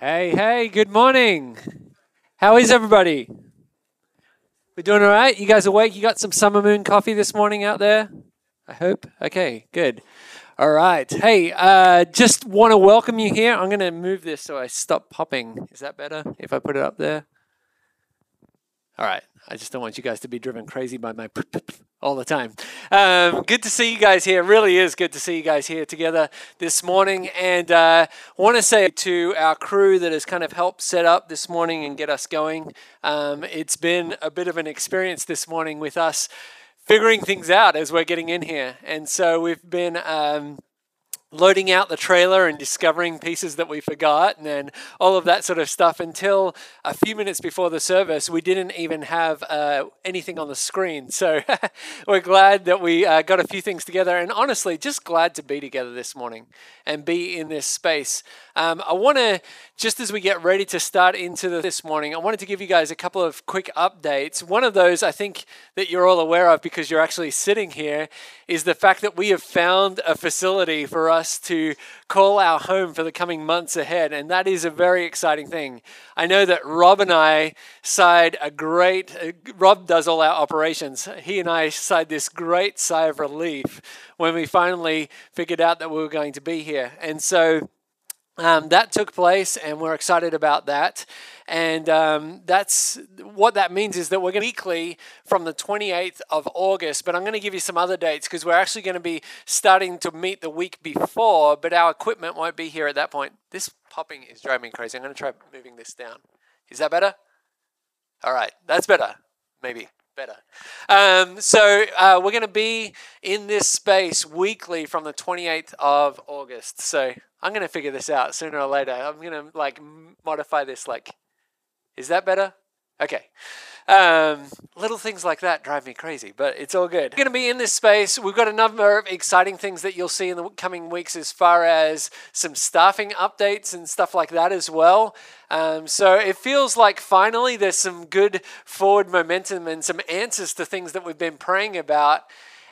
Hey, hey, good morning. How is everybody? We're doing all right? You guys awake? You got some summer moon coffee this morning out there? I hope. Okay, good. All right. Hey, uh, just want to welcome you here. I'm going to move this so I stop popping. Is that better if I put it up there? All right. I just don't want you guys to be driven crazy by my all the time. Um, good to see you guys here. Really is good to see you guys here together this morning. And uh, I want to say to our crew that has kind of helped set up this morning and get us going. Um, it's been a bit of an experience this morning with us figuring things out as we're getting in here. And so we've been. Um, loading out the trailer and discovering pieces that we forgot and then all of that sort of stuff until a few minutes before the service we didn't even have uh, anything on the screen. So we're glad that we uh, got a few things together and honestly just glad to be together this morning and be in this space. Um, i want to just as we get ready to start into the, this morning i wanted to give you guys a couple of quick updates. One of those i think that you're all aware of because you're actually sitting here is the fact that we have found a facility for us us to call our home for the coming months ahead. And that is a very exciting thing. I know that Rob and I sighed a great, uh, Rob does all our operations. He and I sighed this great sigh of relief when we finally figured out that we were going to be here. And so, um, that took place, and we're excited about that. And um, that's what that means is that we're going to weekly from the 28th of August. But I'm going to give you some other dates because we're actually going to be starting to meet the week before, but our equipment won't be here at that point. This popping is driving me crazy. I'm going to try moving this down. Is that better? All right, that's better. Maybe better. Um, so uh, we're going to be in this space weekly from the 28th of August. So I'm going to figure this out sooner or later. I'm going to like modify this. Like, is that better? Okay. Um, little things like that drive me crazy, but it's all good. We're going to be in this space. We've got a number of exciting things that you'll see in the coming weeks as far as some staffing updates and stuff like that as well. Um, so it feels like finally there's some good forward momentum and some answers to things that we've been praying about.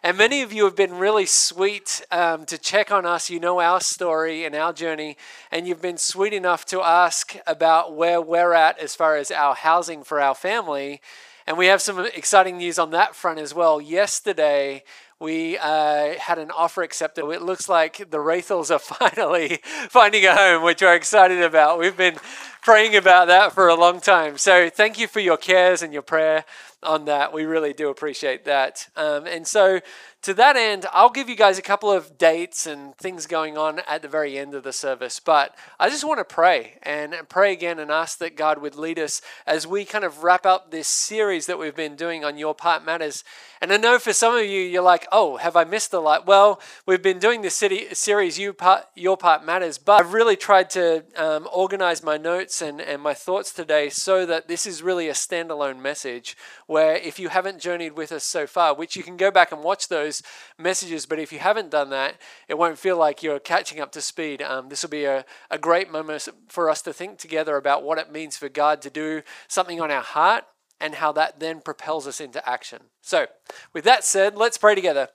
And many of you have been really sweet um, to check on us. You know our story and our journey, and you've been sweet enough to ask about where we're at as far as our housing for our family. And we have some exciting news on that front as well. Yesterday, we uh, had an offer accepted. It looks like the Wraithels are finally finding a home, which we're excited about. We've been praying about that for a long time. So thank you for your cares and your prayer on that. We really do appreciate that. Um, and so to that end, I'll give you guys a couple of dates and things going on at the very end of the service. But I just want to pray and pray again and ask that God would lead us as we kind of wrap up this series that we've been doing on Your Part Matters. And I know for some of you, you're like, oh, have I missed the light? Well, we've been doing this city, series, Your Part, Your Part Matters, but I've really tried to um, organize my notes and, and my thoughts today so that this is really a standalone message where if you haven't journeyed with us so far, which you can go back and watch those messages. But if you haven't done that, it won't feel like you're catching up to speed. Um, this will be a, a great moment for us to think together about what it means for God to do something on our heart and how that then propels us into action. So, with that said, let's pray together.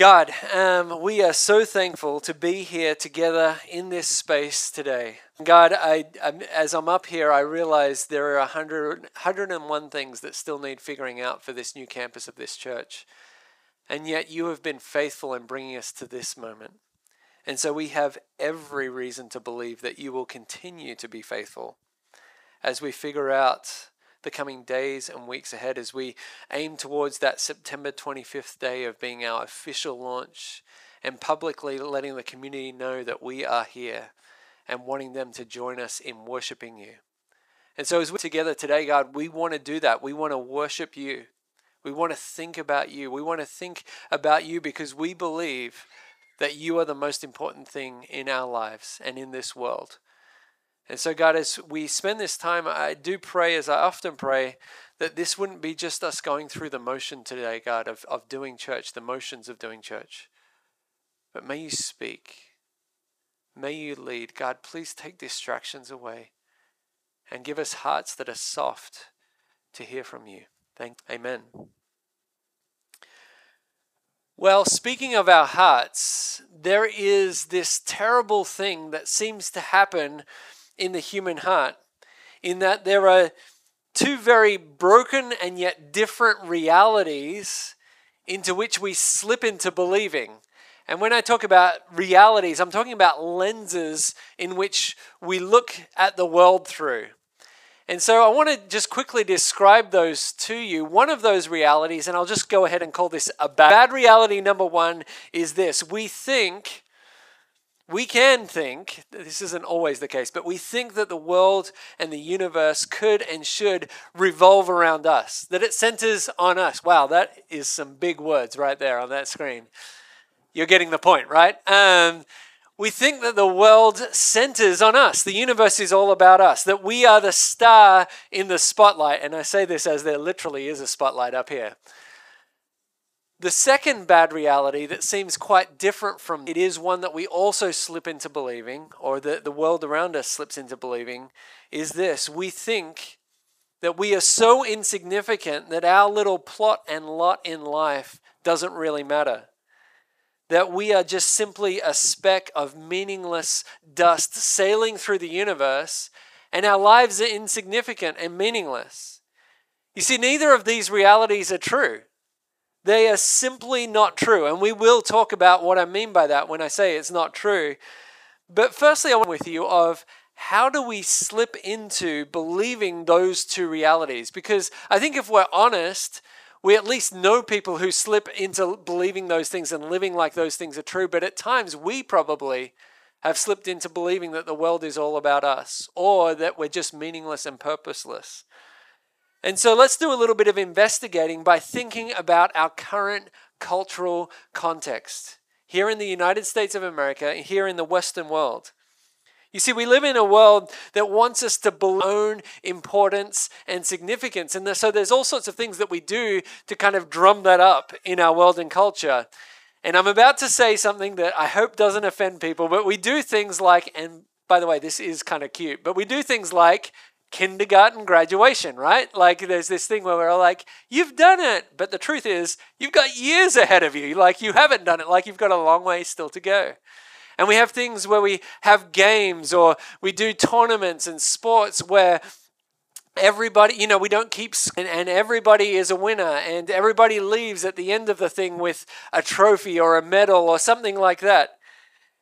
God, um, we are so thankful to be here together in this space today. God, I, I, as I'm up here, I realize there are 100, 101 things that still need figuring out for this new campus of this church. And yet you have been faithful in bringing us to this moment. And so we have every reason to believe that you will continue to be faithful as we figure out the coming days and weeks ahead as we aim towards that September 25th day of being our official launch and publicly letting the community know that we are here and wanting them to join us in worshiping you. And so, as we're together today, God, we want to do that. We want to worship you. We want to think about you. We want to think about you because we believe that you are the most important thing in our lives and in this world. And so, God, as we spend this time, I do pray, as I often pray, that this wouldn't be just us going through the motion today, God, of, of doing church, the motions of doing church. But may you speak. May you lead. God, please take distractions away and give us hearts that are soft to hear from you. Thank Amen. Well, speaking of our hearts, there is this terrible thing that seems to happen in the human heart, in that there are two very broken and yet different realities into which we slip into believing. And when I talk about realities, I'm talking about lenses in which we look at the world through. And so I want to just quickly describe those to you. One of those realities, and I'll just go ahead and call this a bad reality number one, is this. We think, we can think, this isn't always the case, but we think that the world and the universe could and should revolve around us, that it centers on us. Wow, that is some big words right there on that screen. You're getting the point, right? Um, we think that the world centers on us. The universe is all about us, that we are the star in the spotlight. And I say this as there literally is a spotlight up here. The second bad reality that seems quite different from it is one that we also slip into believing, or that the world around us slips into believing, is this. We think that we are so insignificant that our little plot and lot in life doesn't really matter that we are just simply a speck of meaningless dust sailing through the universe, and our lives are insignificant and meaningless. You see, neither of these realities are true. They are simply not true. And we will talk about what I mean by that when I say it's not true. But firstly, I want with you of how do we slip into believing those two realities? Because I think if we're honest, we at least know people who slip into believing those things and living like those things are true. But at times, we probably have slipped into believing that the world is all about us or that we're just meaningless and purposeless. And so let's do a little bit of investigating by thinking about our current cultural context here in the United States of America, here in the Western world. You see, we live in a world that wants us to own importance and significance. And so there's all sorts of things that we do to kind of drum that up in our world and culture. And I'm about to say something that I hope doesn't offend people, but we do things like, and by the way, this is kind of cute, but we do things like kindergarten graduation, right? Like there's this thing where we're all like, you've done it. But the truth is, you've got years ahead of you. Like you haven't done it, like you've got a long way still to go. And we have things where we have games or we do tournaments and sports where everybody, you know, we don't keep, and, and everybody is a winner and everybody leaves at the end of the thing with a trophy or a medal or something like that.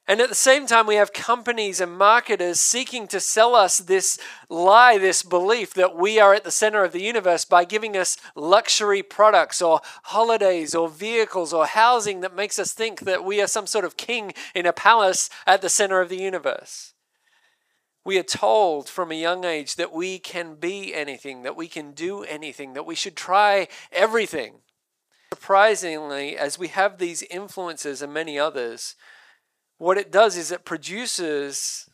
And at the same time, we have companies and marketers seeking to sell us this lie, this belief that we are at the center of the universe by giving us luxury products or holidays or vehicles or housing that makes us think that we are some sort of king in a palace at the center of the universe. We are told from a young age that we can be anything, that we can do anything, that we should try everything. Surprisingly, as we have these influences and many others, what it does is it produces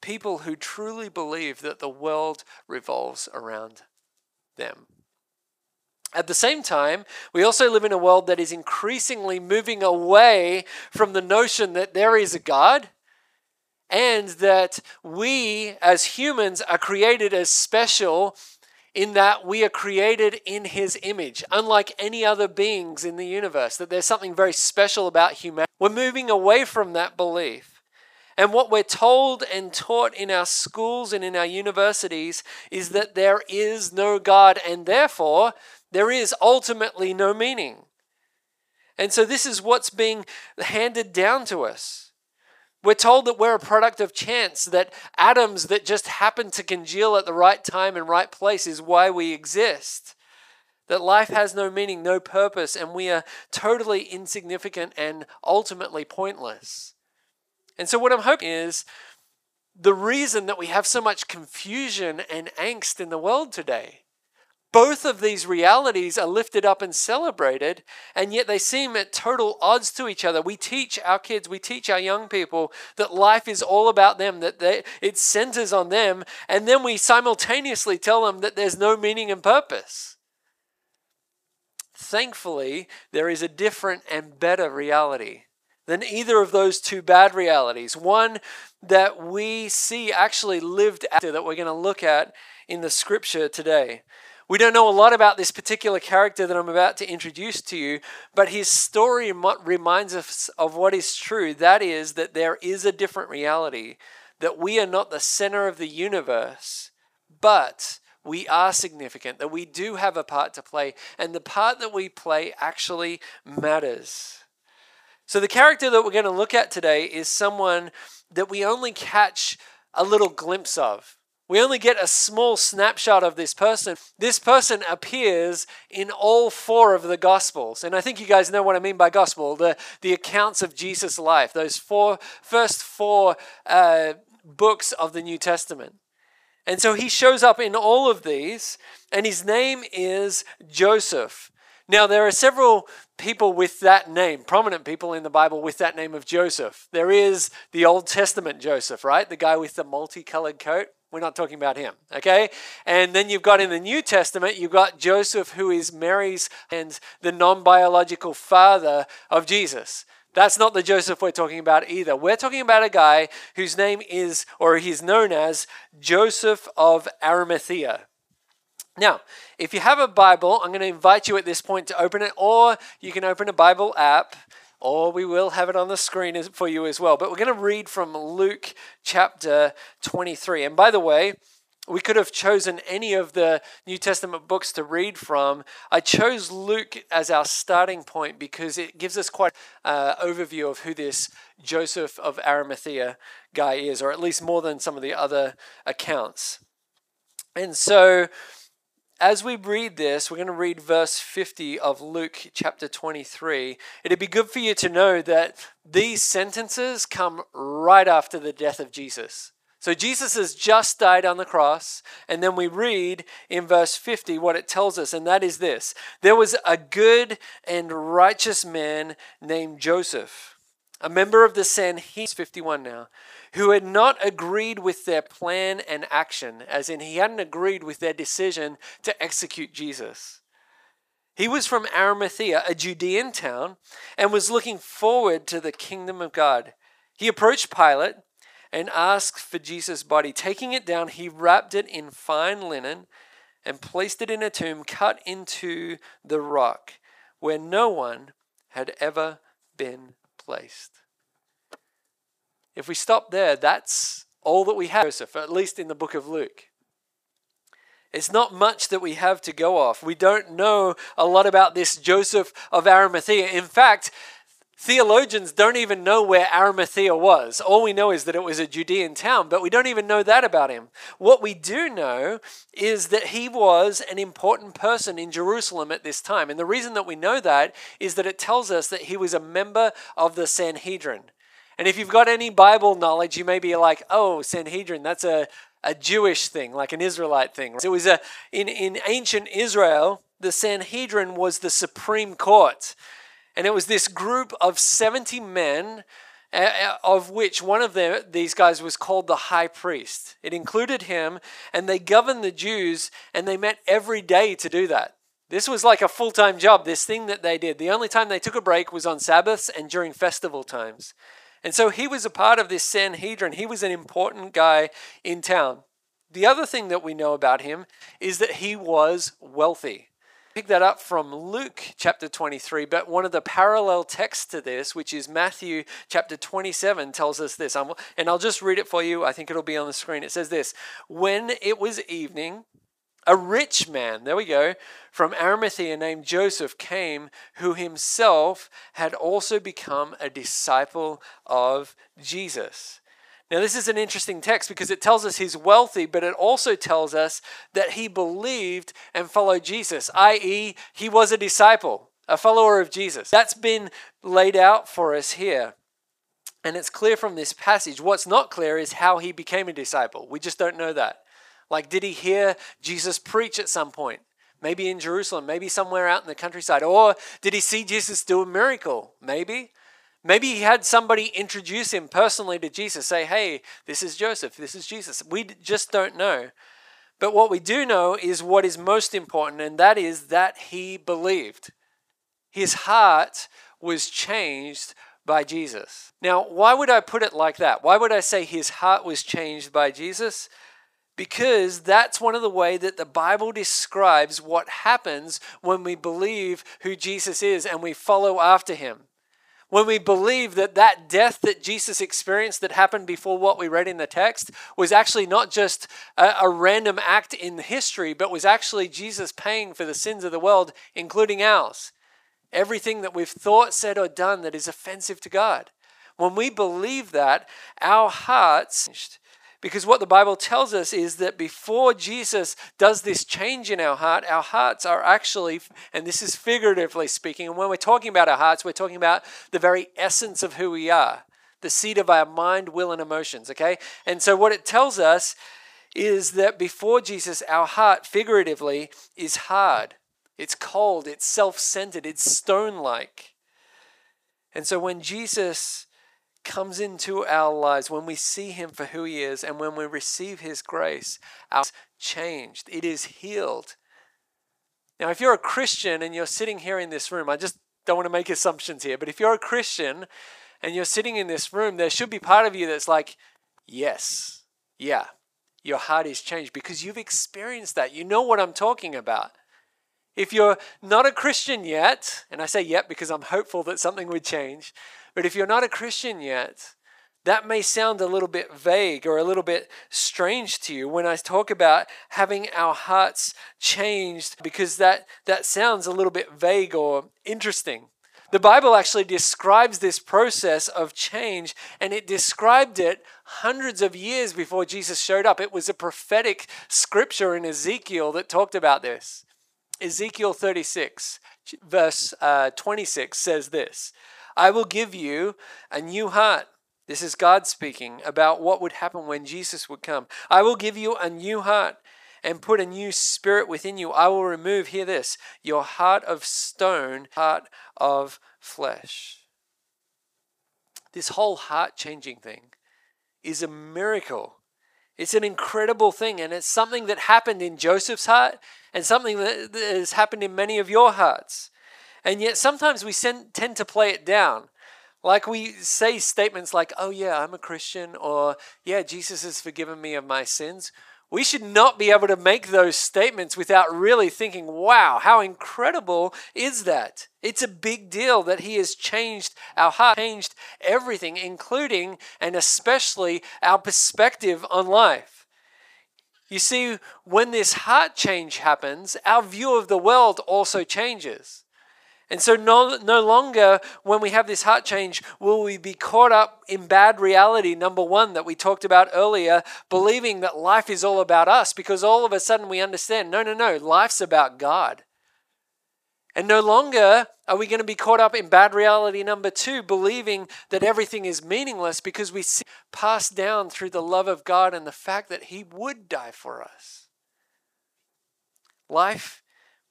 people who truly believe that the world revolves around them. At the same time, we also live in a world that is increasingly moving away from the notion that there is a God and that we as humans are created as special in that we are created in his image, unlike any other beings in the universe, that there's something very special about humanity. We're moving away from that belief. And what we're told and taught in our schools and in our universities is that there is no God, and therefore there is ultimately no meaning. And so this is what's being handed down to us. We're told that we're a product of chance, that atoms that just happen to congeal at the right time and right place is why we exist. That life has no meaning, no purpose, and we are totally insignificant and ultimately pointless. And so, what I'm hoping is the reason that we have so much confusion and angst in the world today both of these realities are lifted up and celebrated, and yet they seem at total odds to each other. We teach our kids, we teach our young people that life is all about them, that they, it centers on them, and then we simultaneously tell them that there's no meaning and purpose. Thankfully, there is a different and better reality than either of those two bad realities. One that we see actually lived out that we're going to look at in the scripture today. We don't know a lot about this particular character that I'm about to introduce to you, but his story reminds us of what is true. That is, that there is a different reality, that we are not the center of the universe, but we are significant, that we do have a part to play, and the part that we play actually matters. So, the character that we're going to look at today is someone that we only catch a little glimpse of. We only get a small snapshot of this person. This person appears in all four of the Gospels. And I think you guys know what I mean by Gospel the, the accounts of Jesus' life, those four, first four uh, books of the New Testament. And so he shows up in all of these, and his name is Joseph. Now, there are several people with that name, prominent people in the Bible with that name of Joseph. There is the Old Testament Joseph, right? The guy with the multicolored coat. We're not talking about him, okay? And then you've got in the New Testament, you've got Joseph, who is Mary's and the non biological father of Jesus. That's not the Joseph we're talking about either. We're talking about a guy whose name is, or he's known as, Joseph of Arimathea. Now, if you have a Bible, I'm going to invite you at this point to open it, or you can open a Bible app or we will have it on the screen for you as well. But we're going to read from Luke chapter 23. And by the way, we could have chosen any of the New Testament books to read from. I chose Luke as our starting point because it gives us quite an uh, overview of who this Joseph of Arimathea guy is, or at least more than some of the other accounts. And so as we read this, we're going to read verse 50 of Luke chapter 23. It'd be good for you to know that these sentences come right after the death of Jesus. So Jesus has just died on the cross, and then we read in verse 50 what it tells us, and that is this There was a good and righteous man named Joseph, a member of the Sanhedrin, 51 now, who had not agreed with their plan and action, as in he hadn't agreed with their decision to execute Jesus. He was from Arimathea, a Judean town, and was looking forward to the kingdom of God. He approached Pilate and asked for Jesus' body. Taking it down, he wrapped it in fine linen and placed it in a tomb cut into the rock where no one had ever been placed. If we stop there, that's all that we have, Joseph, at least in the book of Luke. It's not much that we have to go off. We don't know a lot about this Joseph of Arimathea. In fact, theologians don't even know where Arimathea was. All we know is that it was a Judean town, but we don't even know that about him. What we do know is that he was an important person in Jerusalem at this time. And the reason that we know that is that it tells us that he was a member of the Sanhedrin. And if you've got any Bible knowledge, you may be like, oh, Sanhedrin, that's a, a Jewish thing, like an Israelite thing. So it was a in, in ancient Israel, the Sanhedrin was the supreme court. And it was this group of 70 men, uh, of which one of these guys was called the high priest. It included him, and they governed the Jews, and they met every day to do that. This was like a full time job, this thing that they did. The only time they took a break was on Sabbaths and during festival times. And so he was a part of this Sanhedrin. He was an important guy in town. The other thing that we know about him is that he was wealthy. Pick that up from Luke chapter 23, but one of the parallel texts to this, which is Matthew chapter 27, tells us this. and I'll just read it for you. I think it'll be on the screen. It says this When it was evening, a rich man, there we go, from Arimathea named Joseph came, who himself had also become a disciple of Jesus. Now, this is an interesting text because it tells us he's wealthy, but it also tells us that he believed and followed Jesus, i.e., he was a disciple, a follower of Jesus. That's been laid out for us here. And it's clear from this passage. What's not clear is how he became a disciple. We just don't know that. Like, did he hear Jesus preach at some point? Maybe in Jerusalem, maybe somewhere out in the countryside. Or did he see Jesus do a miracle? Maybe. Maybe he had somebody introduce him personally to Jesus, say, hey, this is Joseph, this is Jesus. We just don't know. But what we do know is what is most important, and that is that he believed. His heart was changed by Jesus. Now, why would I put it like that? Why would I say his heart was changed by Jesus? because that's one of the way that the Bible describes what happens when we believe who Jesus is and we follow after him. When we believe that that death that Jesus experienced that happened before what we read in the text was actually not just a, a random act in history, but was actually Jesus paying for the sins of the world, including ours. Everything that we've thought, said, or done that is offensive to God. When we believe that, our hearts because what the Bible tells us is that before Jesus does this change in our heart, our hearts are actually, and this is figuratively speaking, and when we're talking about our hearts, we're talking about the very essence of who we are, the seat of our mind, will, and emotions, okay? And so what it tells us is that before Jesus, our heart, figuratively, is hard. It's cold, it's self centered, it's stone like. And so when Jesus comes into our lives, when we see Him for who He is, and when we receive His grace, our changed. It is healed. Now, if you're a Christian and you're sitting here in this room, I just don't want to make assumptions here, but if you're a Christian and you're sitting in this room, there should be part of you that's like, yes, yeah, your heart is changed because you've experienced that. You know what I'm talking about. If you're not a Christian yet, and I say yet because I'm hopeful that something would change, but if you're not a Christian yet, that may sound a little bit vague or a little bit strange to you when I talk about having our hearts changed because that, that sounds a little bit vague or interesting. The Bible actually describes this process of change, and it described it hundreds of years before Jesus showed up. It was a prophetic scripture in Ezekiel that talked about this. Ezekiel 36, verse uh, 26 says this I will give you a new heart. This is God speaking about what would happen when Jesus would come. I will give you a new heart and put a new spirit within you. I will remove, hear this, your heart of stone, heart of flesh. This whole heart changing thing is a miracle. It's an incredible thing, and it's something that happened in Joseph's heart and something that has happened in many of your hearts. And yet sometimes we tend to play it down. Like we say statements like, oh, yeah, I'm a Christian, or yeah, Jesus has forgiven me of my sins. We should not be able to make those statements without really thinking, wow, how incredible is that? It's a big deal that He has changed our heart, changed everything, including and especially our perspective on life. You see, when this heart change happens, our view of the world also changes. And so, no, no longer when we have this heart change will we be caught up in bad reality, number one, that we talked about earlier, believing that life is all about us, because all of a sudden we understand no, no, no, life's about God. And no longer are we going to be caught up in bad reality number two, believing that everything is meaningless because we see passed down through the love of God and the fact that He would die for us. Life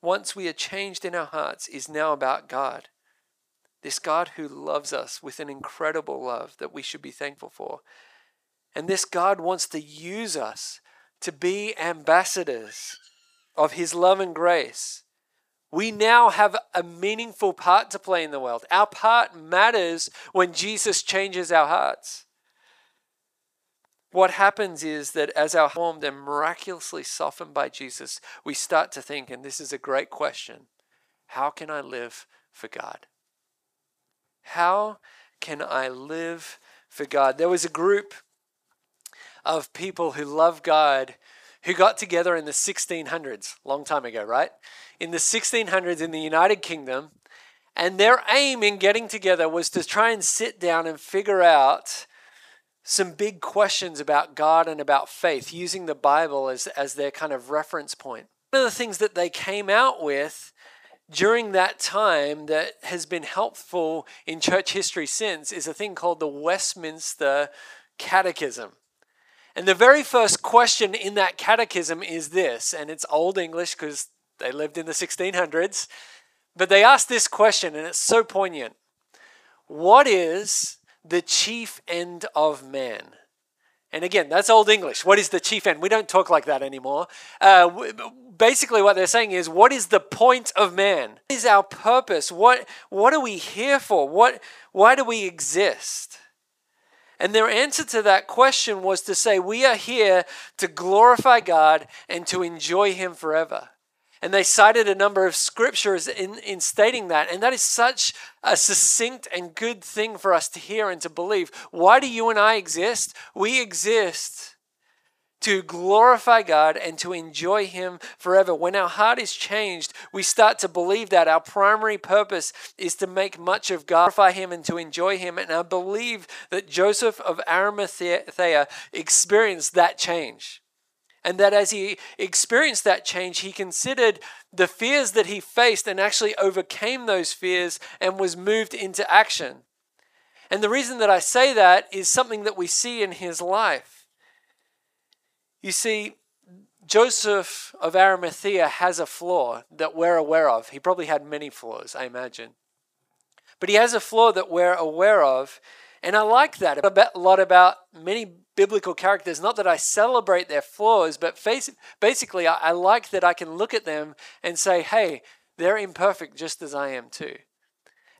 once we are changed in our hearts, is now about God. This God who loves us with an incredible love that we should be thankful for. And this God wants to use us to be ambassadors of His love and grace. We now have a meaningful part to play in the world. Our part matters when Jesus changes our hearts. What happens is that as our formed and miraculously softened by Jesus, we start to think, and this is a great question how can I live for God? How can I live for God? There was a group of people who love God who got together in the 1600s, long time ago, right? In the 1600s in the United Kingdom, and their aim in getting together was to try and sit down and figure out some big questions about God and about faith, using the Bible as, as their kind of reference point. One of the things that they came out with during that time that has been helpful in church history since is a thing called the Westminster Catechism. And the very first question in that catechism is this, and it's Old English because they lived in the 1600s, but they ask this question, and it's so poignant What is the chief end of man. And again, that's Old English. What is the chief end? We don't talk like that anymore. Uh, basically, what they're saying is, what is the point of man? What is our purpose? What, what are we here for? What, why do we exist? And their answer to that question was to say, We are here to glorify God and to enjoy Him forever. And they cited a number of scriptures in, in stating that. And that is such a succinct and good thing for us to hear and to believe. Why do you and I exist? We exist to glorify God and to enjoy Him forever. When our heart is changed, we start to believe that our primary purpose is to make much of God, glorify Him, and to enjoy Him. And I believe that Joseph of Arimathea experienced that change. And that as he experienced that change, he considered the fears that he faced and actually overcame those fears and was moved into action. And the reason that I say that is something that we see in his life. You see, Joseph of Arimathea has a flaw that we're aware of. He probably had many flaws, I imagine. But he has a flaw that we're aware of. And I like that a lot about many biblical characters. Not that I celebrate their flaws, but basically, I like that I can look at them and say, hey, they're imperfect just as I am too.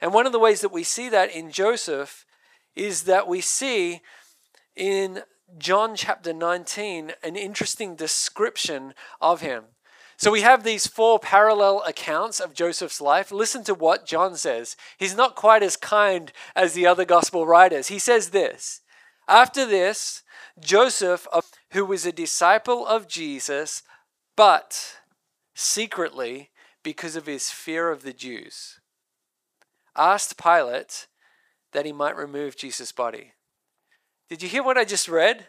And one of the ways that we see that in Joseph is that we see in John chapter 19 an interesting description of him. So we have these four parallel accounts of Joseph's life. Listen to what John says. He's not quite as kind as the other gospel writers. He says this After this, Joseph, who was a disciple of Jesus, but secretly because of his fear of the Jews, asked Pilate that he might remove Jesus' body. Did you hear what I just read?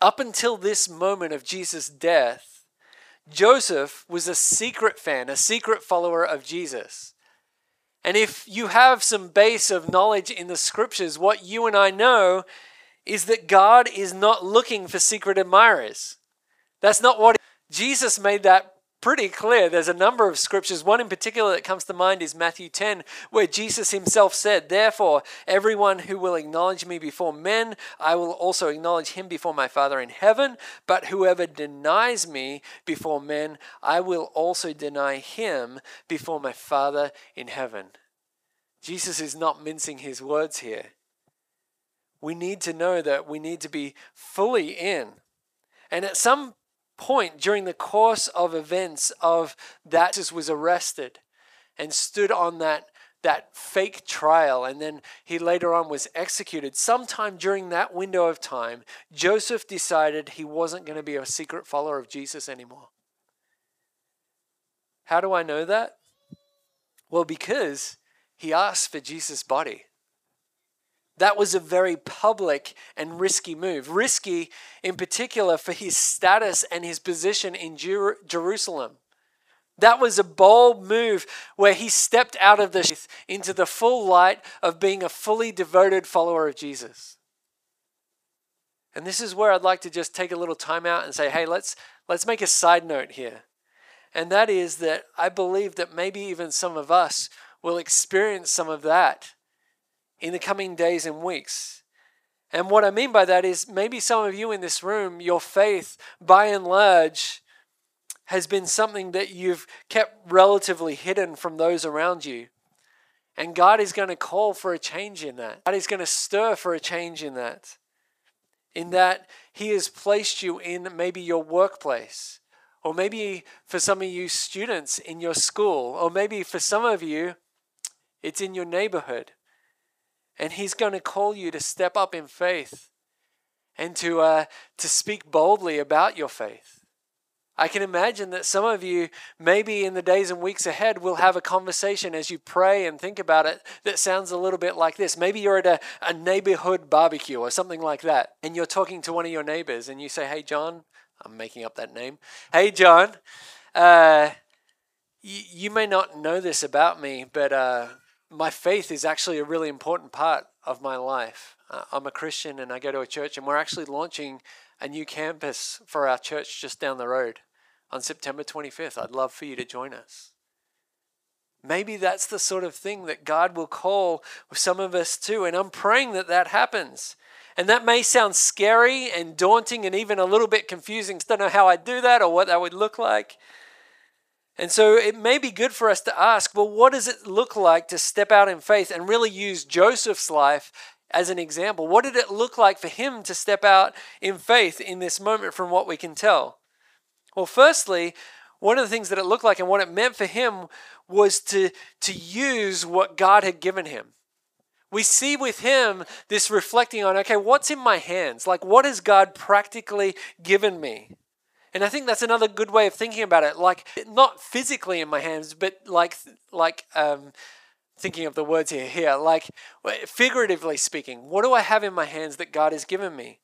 Up until this moment of Jesus' death, Joseph was a secret fan, a secret follower of Jesus. And if you have some base of knowledge in the scriptures, what you and I know is that God is not looking for secret admirers. That's not what Jesus made that pretty clear. There's a number of scriptures. One in particular that comes to mind is Matthew 10, where Jesus himself said, Therefore, everyone who will acknowledge me before men, I will also acknowledge him before my Father in heaven. But whoever denies me before men, I will also deny him before my Father in heaven. Jesus is not mincing his words here we need to know that we need to be fully in. And at some point during the course of events of that Jesus was arrested and stood on that that fake trial and then he later on was executed. Sometime during that window of time Joseph decided he wasn't going to be a secret follower of Jesus anymore. How do I know that? Well because he asked for Jesus body that was a very public and risky move. Risky, in particular, for his status and his position in Jer- Jerusalem. That was a bold move where he stepped out of the sheath into the full light of being a fully devoted follower of Jesus. And this is where I'd like to just take a little time out and say, hey, let's let's make a side note here. And that is that I believe that maybe even some of us will experience some of that in the coming days and weeks. And what I mean by that is maybe some of you in this room, your faith, by and large, has been something that you've kept relatively hidden from those around you. And God is going to call for a change in that. God is going to stir for a change in that. In that He has placed you in maybe your workplace, or maybe for some of you students in your school, or maybe for some of you, it's in your neighborhood. And He's going to call you to step up in faith and to, uh, to speak boldly about your faith. I can imagine that some of you, maybe in the days and weeks ahead, will have a conversation as you pray and think about it that sounds a little bit like this. Maybe you're at a, a neighborhood barbecue or something like that, and you're talking to one of your neighbors, and you say, Hey, John, I'm making up that name. Hey, John, uh, y- you may not know this about me, but uh, my faith is actually a really important part of my life. Uh, I'm a Christian and I go to a church, and we're actually launching a new campus for our church just down the road on September 25th. I'd love for you to join us. Maybe that's the sort of thing that God will call some of us to, and I'm praying that that happens. And that may sound scary and daunting and even a little bit confusing. I don't know how I'd do that or what that would look like. And so it may be good for us to ask well, what does it look like to step out in faith and really use Joseph's life as an example? What did it look like for him to step out in faith in this moment from what we can tell? Well, firstly, one of the things that it looked like and what it meant for him was to, to use what God had given him. We see with him this reflecting on, okay, what's in my hands? Like, what has God practically given me? And I think that's another good way of thinking about it. Like, not physically in my hands, but like, like, um, thinking of the words here, here, like figuratively speaking, what do I have in my hands that God has given me?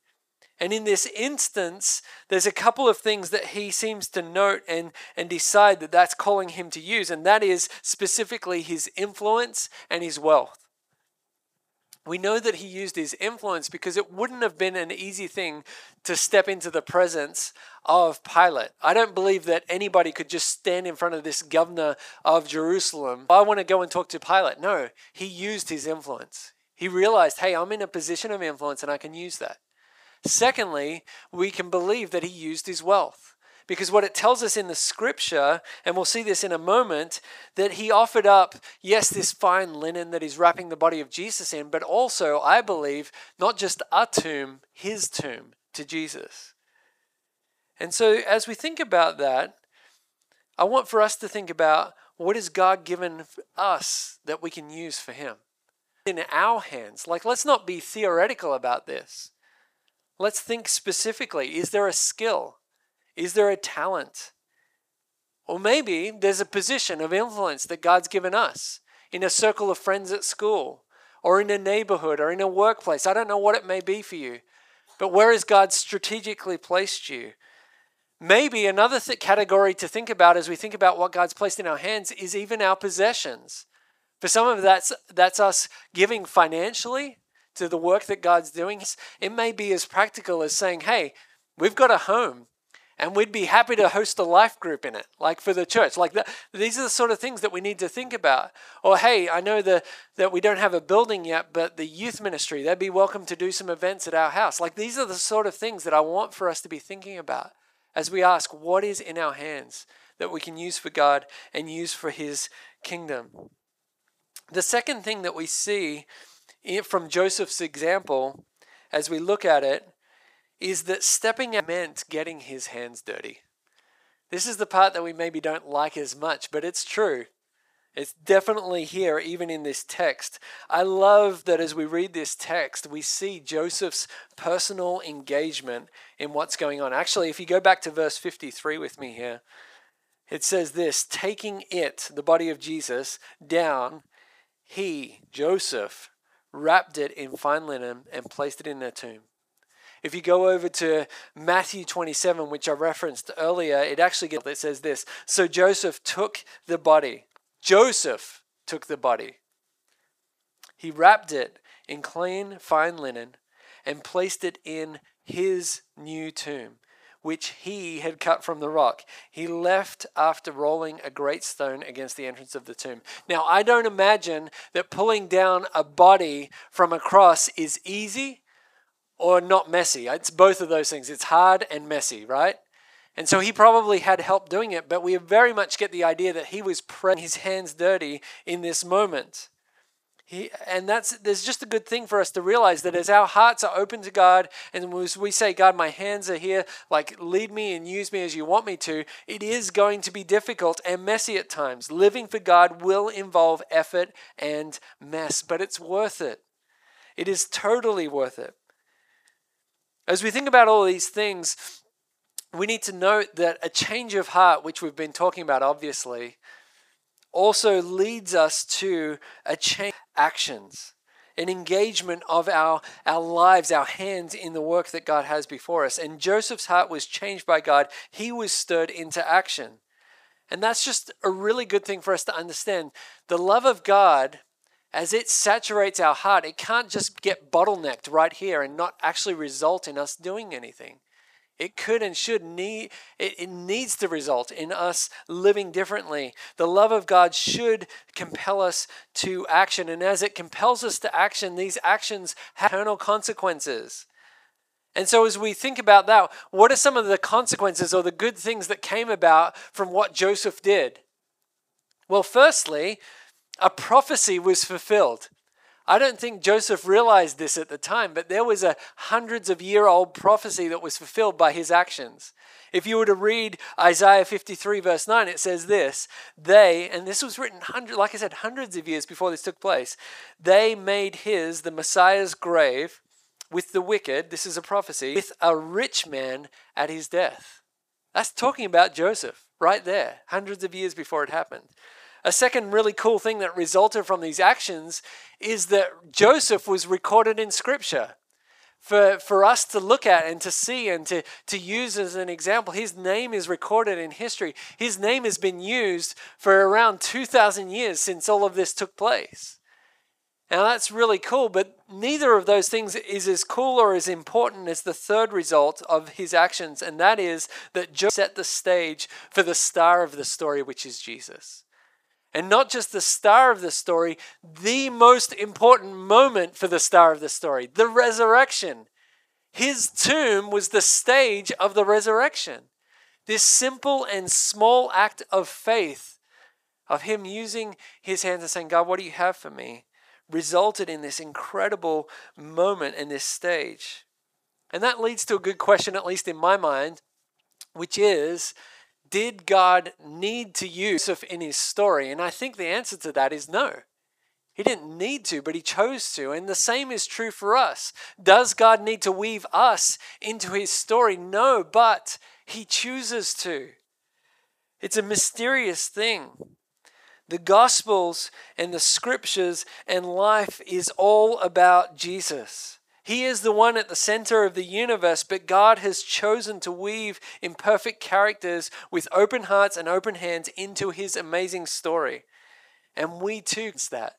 And in this instance, there's a couple of things that he seems to note and, and decide that that's calling him to use, and that is specifically his influence and his wealth. We know that he used his influence because it wouldn't have been an easy thing to step into the presence of Pilate. I don't believe that anybody could just stand in front of this governor of Jerusalem. I want to go and talk to Pilate. No, he used his influence. He realized, hey, I'm in a position of influence and I can use that. Secondly, we can believe that he used his wealth. Because what it tells us in the scripture, and we'll see this in a moment, that he offered up, yes, this fine linen that he's wrapping the body of Jesus in, but also, I believe, not just a tomb, his tomb to Jesus. And so, as we think about that, I want for us to think about what has God given us that we can use for him in our hands. Like, let's not be theoretical about this. Let's think specifically. Is there a skill? Is there a talent? Or maybe there's a position of influence that God's given us in a circle of friends at school or in a neighborhood or in a workplace. I don't know what it may be for you, but where has God strategically placed you? Maybe another th- category to think about as we think about what God's placed in our hands is even our possessions. For some of that's that's us giving financially to the work that God's doing. It may be as practical as saying, "Hey, we've got a home and we'd be happy to host a life group in it like for the church. Like the, these are the sort of things that we need to think about. Or hey i know the, that we don't have a building yet but the youth ministry they'd be welcome to do some events at our house. Like these are the sort of things that i want for us to be thinking about as we ask what is in our hands that we can use for god and use for his kingdom? The second thing that we see from joseph's example as we look at it is that stepping out meant getting his hands dirty. This is the part that we maybe don't like as much, but it's true. It's definitely here, even in this text. I love that as we read this text, we see Joseph's personal engagement in what's going on. Actually, if you go back to verse 53 with me here, it says this taking it, the body of Jesus, down, he, Joseph, wrapped it in fine linen and placed it in a tomb. If you go over to Matthew 27, which I referenced earlier, it actually gets, it says this. So Joseph took the body. Joseph took the body. He wrapped it in clean, fine linen and placed it in his new tomb, which he had cut from the rock. He left after rolling a great stone against the entrance of the tomb. Now, I don't imagine that pulling down a body from a cross is easy or not messy. It's both of those things. It's hard and messy, right? And so he probably had help doing it, but we very much get the idea that he was pressing his hands dirty in this moment. He, and that's there's just a good thing for us to realize that as our hearts are open to God and as we say, God, my hands are here, like lead me and use me as you want me to, it is going to be difficult and messy at times. Living for God will involve effort and mess, but it's worth it. It is totally worth it. As we think about all these things, we need to note that a change of heart, which we've been talking about obviously, also leads us to a change actions, an engagement of our, our lives, our hands in the work that God has before us. And Joseph's heart was changed by God. He was stirred into action. And that's just a really good thing for us to understand. The love of God as it saturates our heart, it can't just get bottlenecked right here and not actually result in us doing anything. It could and should need, it, it needs to result in us living differently. The love of God should compel us to action. And as it compels us to action, these actions have eternal consequences. And so, as we think about that, what are some of the consequences or the good things that came about from what Joseph did? Well, firstly, a prophecy was fulfilled. I don't think Joseph realized this at the time, but there was a hundreds of year old prophecy that was fulfilled by his actions. If you were to read Isaiah 53, verse 9, it says this They, and this was written, hundred, like I said, hundreds of years before this took place, they made his, the Messiah's grave, with the wicked, this is a prophecy, with a rich man at his death. That's talking about Joseph right there, hundreds of years before it happened. A second really cool thing that resulted from these actions is that Joseph was recorded in Scripture. For, for us to look at and to see and to, to use as an example, his name is recorded in history. His name has been used for around 2,000 years since all of this took place. Now that's really cool, but neither of those things is as cool or as important as the third result of his actions, and that is that Joseph set the stage for the star of the story, which is Jesus. And not just the star of the story, the most important moment for the star of the story, the resurrection. His tomb was the stage of the resurrection. This simple and small act of faith, of him using his hands and saying, God, what do you have for me? resulted in this incredible moment and this stage. And that leads to a good question, at least in my mind, which is did God need to use Joseph in his story? And I think the answer to that is no. He didn't need to, but he chose to. And the same is true for us. Does God need to weave us into his story? No, but he chooses to. It's a mysterious thing. The Gospels and the Scriptures and life is all about Jesus. He is the one at the center of the universe, but God has chosen to weave imperfect characters with open hearts and open hands into his amazing story. And we too that.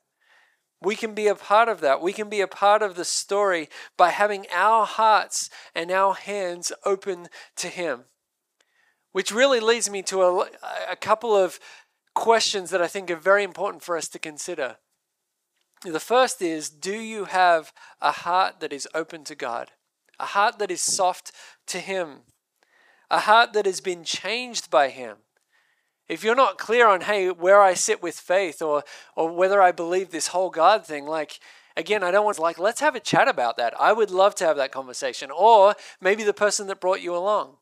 We can be a part of that. We can be a part of the story by having our hearts and our hands open to him. Which really leads me to a, a couple of questions that I think are very important for us to consider. The first is Do you have a heart that is open to God? A heart that is soft to Him? A heart that has been changed by Him? If you're not clear on, hey, where I sit with faith or, or whether I believe this whole God thing, like, again, I don't want to, like, let's have a chat about that. I would love to have that conversation. Or maybe the person that brought you along.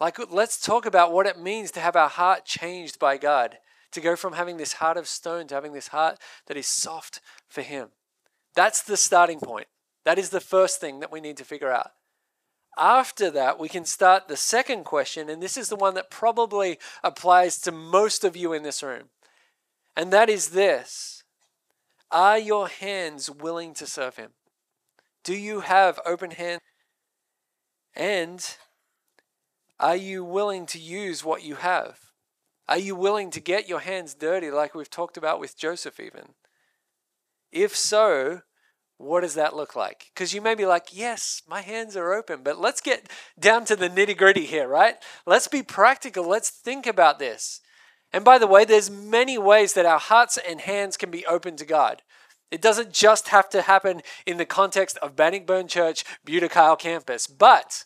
Like, let's talk about what it means to have our heart changed by God to go from having this heart of stone to having this heart that is soft for Him. That's the starting point. That is the first thing that we need to figure out. After that, we can start the second question, and this is the one that probably applies to most of you in this room. And that is this Are your hands willing to serve Him? Do you have open hands? And are you willing to use what you have? Are you willing to get your hands dirty, like we've talked about with Joseph, even? If so, what does that look like? Because you may be like, yes, my hands are open, but let's get down to the nitty gritty here, right? Let's be practical. Let's think about this. And by the way, there's many ways that our hearts and hands can be open to God. It doesn't just have to happen in the context of Bannockburn Church, Buda Kyle campus, but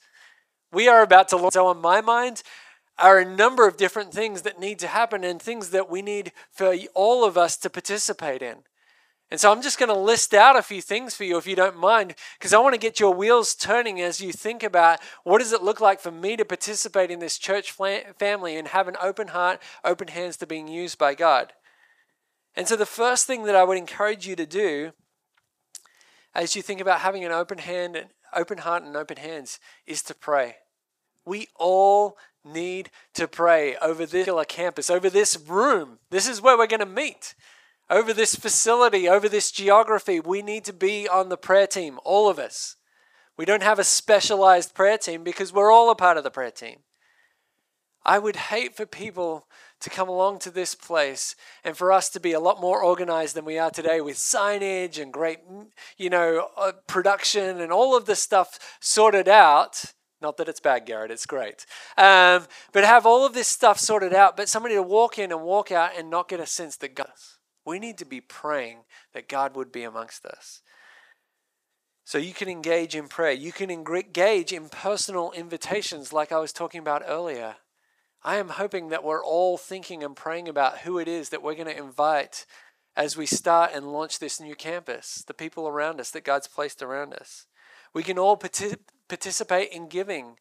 we are about to launch. So, on my mind, are a number of different things that need to happen and things that we need for all of us to participate in. And so I'm just going to list out a few things for you if you don't mind, because I want to get your wheels turning as you think about what does it look like for me to participate in this church family and have an open heart, open hands to being used by God. And so the first thing that I would encourage you to do as you think about having an open hand, and open heart and open hands is to pray. We all need to pray over this campus, over this room. This is where we're going to meet. Over this facility, over this geography, we need to be on the prayer team, all of us. We don't have a specialized prayer team because we're all a part of the prayer team. I would hate for people to come along to this place and for us to be a lot more organized than we are today with signage and great, you know, uh, production and all of the stuff sorted out not that it's bad, Garrett, it's great. Um, but have all of this stuff sorted out, but somebody to walk in and walk out and not get a sense that God, we need to be praying that God would be amongst us. So you can engage in prayer. You can engage in personal invitations, like I was talking about earlier. I am hoping that we're all thinking and praying about who it is that we're going to invite as we start and launch this new campus, the people around us that God's placed around us. We can all participate in giving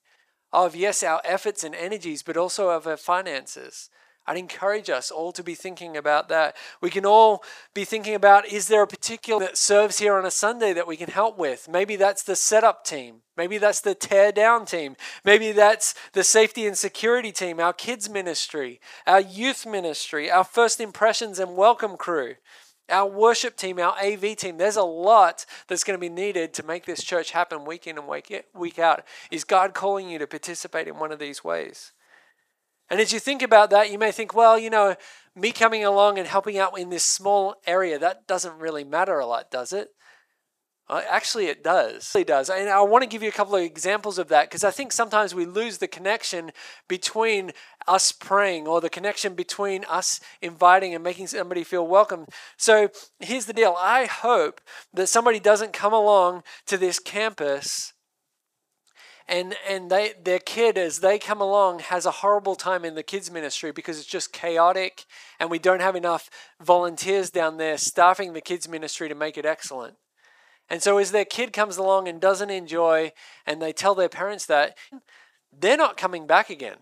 of, yes, our efforts and energies, but also of our finances. I'd encourage us all to be thinking about that. We can all be thinking about is there a particular that serves here on a Sunday that we can help with? Maybe that's the setup team. Maybe that's the tear down team. Maybe that's the safety and security team, our kids ministry, our youth ministry, our first impressions and welcome crew, our worship team, our AV team. There's a lot that's going to be needed to make this church happen week in and week out. Is God calling you to participate in one of these ways? And as you think about that, you may think, well, you know, me coming along and helping out in this small area, that doesn't really matter a lot, does it? Uh, actually, it does. It does. And I want to give you a couple of examples of that because I think sometimes we lose the connection between us praying or the connection between us inviting and making somebody feel welcome. So here's the deal. I hope that somebody doesn't come along to this campus and and they their kid as they come along has a horrible time in the kids ministry because it's just chaotic and we don't have enough volunteers down there staffing the kids ministry to make it excellent. And so as their kid comes along and doesn't enjoy and they tell their parents that they're not coming back again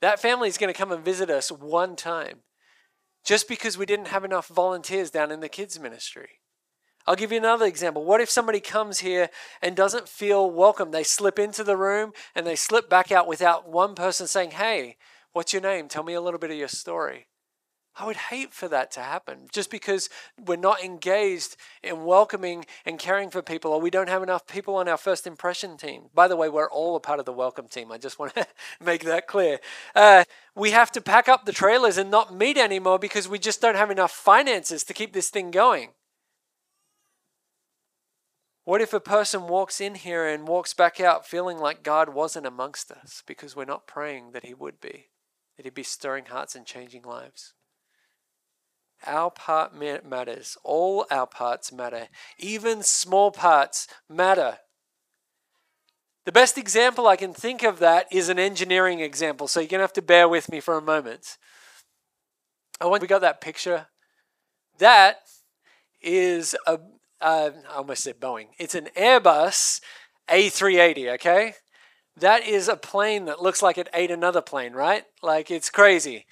that family is going to come and visit us one time just because we didn't have enough volunteers down in the kids ministry I'll give you another example. What if somebody comes here and doesn't feel welcome? They slip into the room and they slip back out without one person saying, Hey, what's your name? Tell me a little bit of your story. I would hate for that to happen just because we're not engaged in welcoming and caring for people, or we don't have enough people on our first impression team. By the way, we're all a part of the welcome team. I just want to make that clear. Uh, we have to pack up the trailers and not meet anymore because we just don't have enough finances to keep this thing going. What if a person walks in here and walks back out feeling like God wasn't amongst us because we're not praying that He would be, that He'd be stirring hearts and changing lives? Our part matters. All our parts matter. Even small parts matter. The best example I can think of that is an engineering example, so you're going to have to bear with me for a moment. I want we got that picture. That is a uh, I almost said Boeing. It's an Airbus A380, okay? That is a plane that looks like it ate another plane, right? Like it's crazy.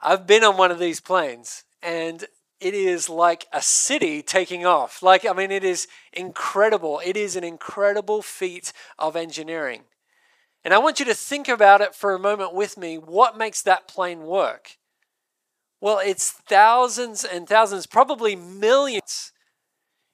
I've been on one of these planes and it is like a city taking off. Like, I mean, it is incredible. It is an incredible feat of engineering. And I want you to think about it for a moment with me. What makes that plane work? Well, it's thousands and thousands, probably millions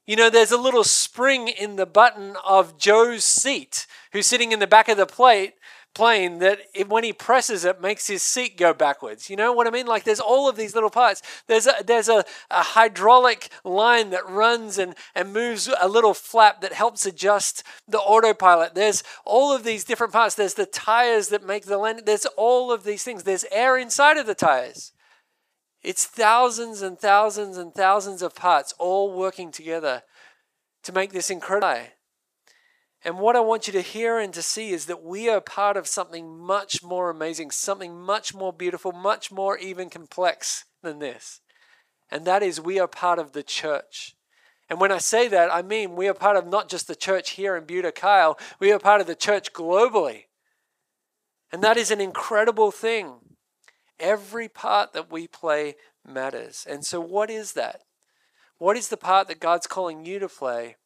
you know, there's a little spring in the button of Joe's seat, who's sitting in the back of the plate plane that it, when he presses it makes his seat go backwards. You know what I mean? Like there's all of these little parts. There's a, there's a, a hydraulic line that runs and, and moves a little flap that helps adjust the autopilot. There's all of these different parts. There's the tires that make the landing. There's all of these things. There's air inside of the tires. It's thousands and thousands and thousands of parts all working together to make this incredible. And what I want you to hear and to see is that we are part of something much more amazing, something much more beautiful, much more even complex than this. And that is we are part of the church. And when I say that, I mean we are part of not just the church here in Buda Kyle, we are part of the church globally. And that is an incredible thing. Every part that we play matters. And so, what is that? What is the part that God's calling you to play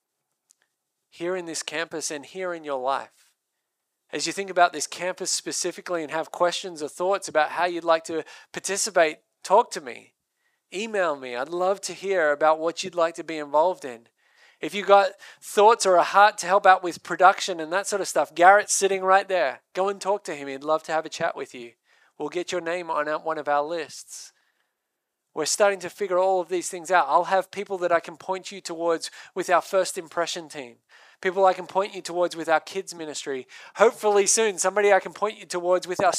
here in this campus and here in your life? As you think about this campus specifically and have questions or thoughts about how you'd like to participate, talk to me. Email me. I'd love to hear about what you'd like to be involved in. If you've got thoughts or a heart to help out with production and that sort of stuff, Garrett's sitting right there. Go and talk to him. He'd love to have a chat with you. We'll get your name on one of our lists. We're starting to figure all of these things out. I'll have people that I can point you towards with our first impression team, people I can point you towards with our kids' ministry. Hopefully, soon, somebody I can point you towards with our.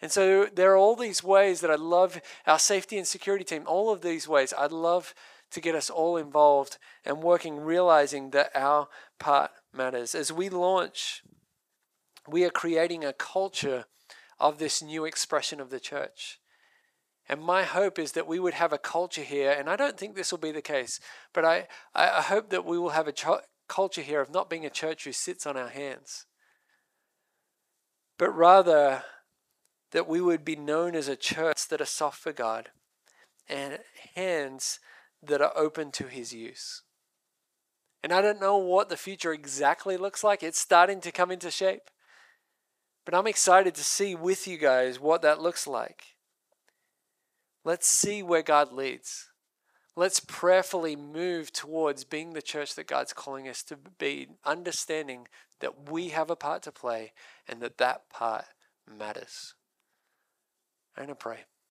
And so there are all these ways that I love our safety and security team, all of these ways. I'd love to get us all involved and working, realizing that our part matters. As we launch, we are creating a culture of this new expression of the church. And my hope is that we would have a culture here, and I don't think this will be the case, but I, I hope that we will have a culture here of not being a church who sits on our hands, but rather that we would be known as a church that are soft for God and hands that are open to His use. And I don't know what the future exactly looks like. It's starting to come into shape. But I'm excited to see with you guys what that looks like. Let's see where God leads. Let's prayerfully move towards being the church that God's calling us to be, understanding that we have a part to play and that that part matters. I'm going to pray.